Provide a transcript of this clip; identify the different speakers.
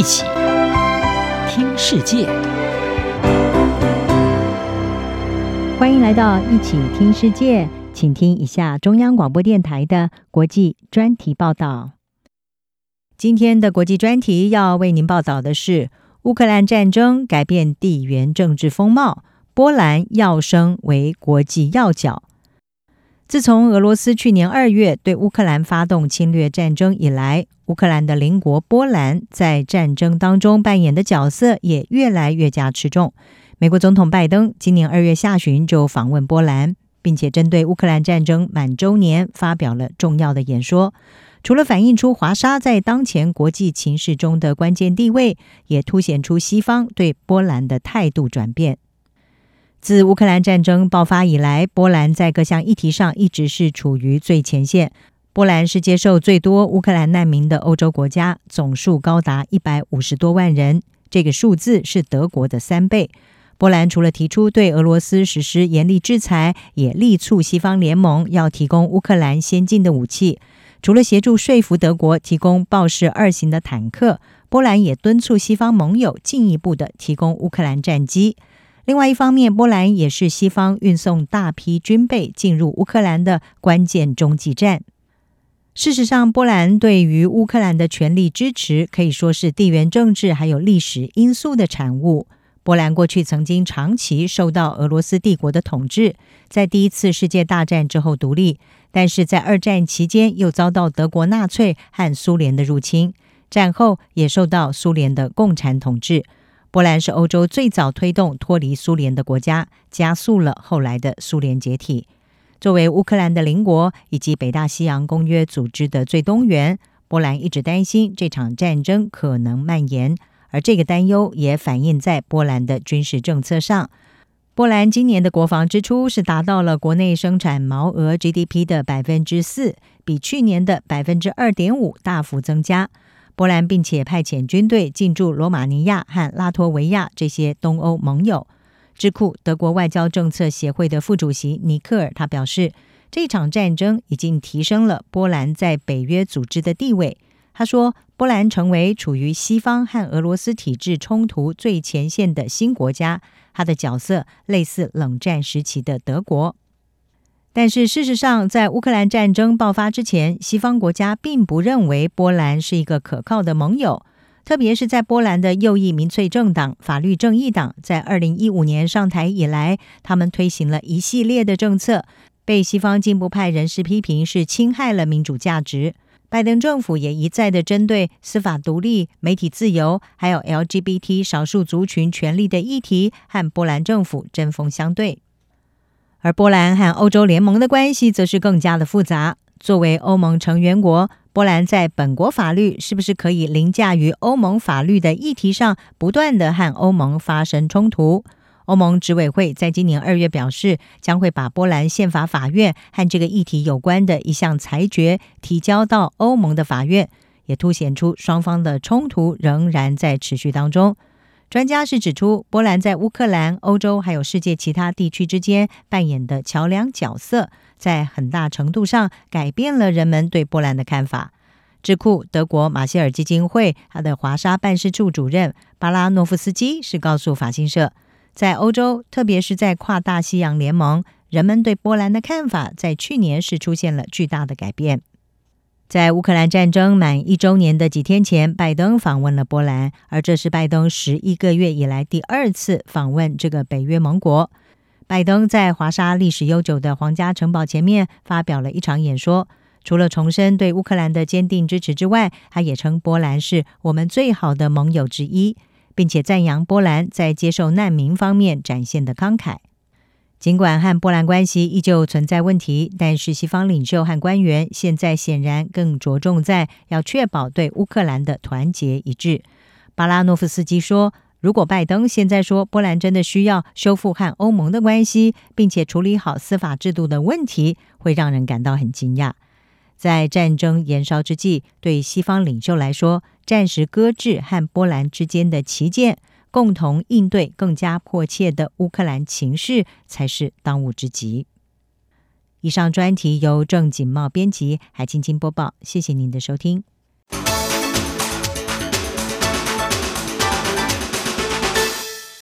Speaker 1: 一起听世界，
Speaker 2: 欢迎来到一起听世界，请听一下中央广播电台的国际专题报道。今天的国际专题要为您报道的是乌克兰战争改变地缘政治风貌，波兰要升为国际要角。自从俄罗斯去年二月对乌克兰发动侵略战争以来，乌克兰的邻国波兰在战争当中扮演的角色也越来越加吃重。美国总统拜登今年二月下旬就访问波兰，并且针对乌克兰战争满周年发表了重要的演说。除了反映出华沙在当前国际情势中的关键地位，也凸显出西方对波兰的态度转变。自乌克兰战争爆发以来，波兰在各项议题上一直是处于最前线。波兰是接受最多乌克兰难民的欧洲国家，总数高达一百五十多万人，这个数字是德国的三倍。波兰除了提出对俄罗斯实施严厉制裁，也力促西方联盟要提供乌克兰先进的武器。除了协助说服德国提供豹式二型的坦克，波兰也敦促西方盟友进一步的提供乌克兰战机。另外一方面，波兰也是西方运送大批军备进入乌克兰的关键中继站。事实上，波兰对于乌克兰的全力支持可以说是地缘政治还有历史因素的产物。波兰过去曾经长期受到俄罗斯帝国的统治，在第一次世界大战之后独立，但是在二战期间又遭到德国纳粹和苏联的入侵，战后也受到苏联的共产统治。波兰是欧洲最早推动脱离苏联的国家，加速了后来的苏联解体。作为乌克兰的邻国以及北大西洋公约组织的最东缘，波兰一直担心这场战争可能蔓延，而这个担忧也反映在波兰的军事政策上。波兰今年的国防支出是达到了国内生产毛额 GDP 的百分之四，比去年的百分之二点五大幅增加。波兰并且派遣军队进驻罗马尼亚和拉脱维亚这些东欧盟友。智库德国外交政策协会的副主席尼克尔他表示，这场战争已经提升了波兰在北约组织的地位。他说，波兰成为处于西方和俄罗斯体制冲突最前线的新国家，他的角色类似冷战时期的德国。但是事实上，在乌克兰战争爆发之前，西方国家并不认为波兰是一个可靠的盟友。特别是在波兰的右翼民粹政党法律正义党在二零一五年上台以来，他们推行了一系列的政策，被西方进步派人士批评是侵害了民主价值。拜登政府也一再的针对司法独立、媒体自由，还有 LGBT 少数族群权利的议题，和波兰政府针锋相对。而波兰和欧洲联盟的关系则是更加的复杂。作为欧盟成员国，波兰在本国法律是不是可以凌驾于欧盟法律的议题上，不断的和欧盟发生冲突。欧盟执委会在今年二月表示，将会把波兰宪法法院和这个议题有关的一项裁决提交到欧盟的法院，也凸显出双方的冲突仍然在持续当中。专家是指出，波兰在乌克兰、欧洲还有世界其他地区之间扮演的桥梁角色，在很大程度上改变了人们对波兰的看法。智库德国马歇尔基金会他的华沙办事处主任巴拉诺夫斯基是告诉法新社，在欧洲，特别是在跨大西洋联盟，人们对波兰的看法在去年是出现了巨大的改变。在乌克兰战争满一周年的几天前，拜登访问了波兰，而这是拜登十一个月以来第二次访问这个北约盟国。拜登在华沙历史悠久的皇家城堡前面发表了一场演说，除了重申对乌克兰的坚定支持之外，他也称波兰是我们最好的盟友之一，并且赞扬波兰在接受难民方面展现的慷慨。尽管和波兰关系依旧存在问题，但是西方领袖和官员现在显然更着重在要确保对乌克兰的团结一致。巴拉诺夫斯基说：“如果拜登现在说波兰真的需要修复和欧盟的关系，并且处理好司法制度的问题，会让人感到很惊讶。”在战争延烧之际，对西方领袖来说，暂时搁置和波兰之间的旗舰。共同应对更加迫切的乌克兰情势才是当务之急。以上专题由郑锦茂编辑，海青青播报。谢谢您的收听。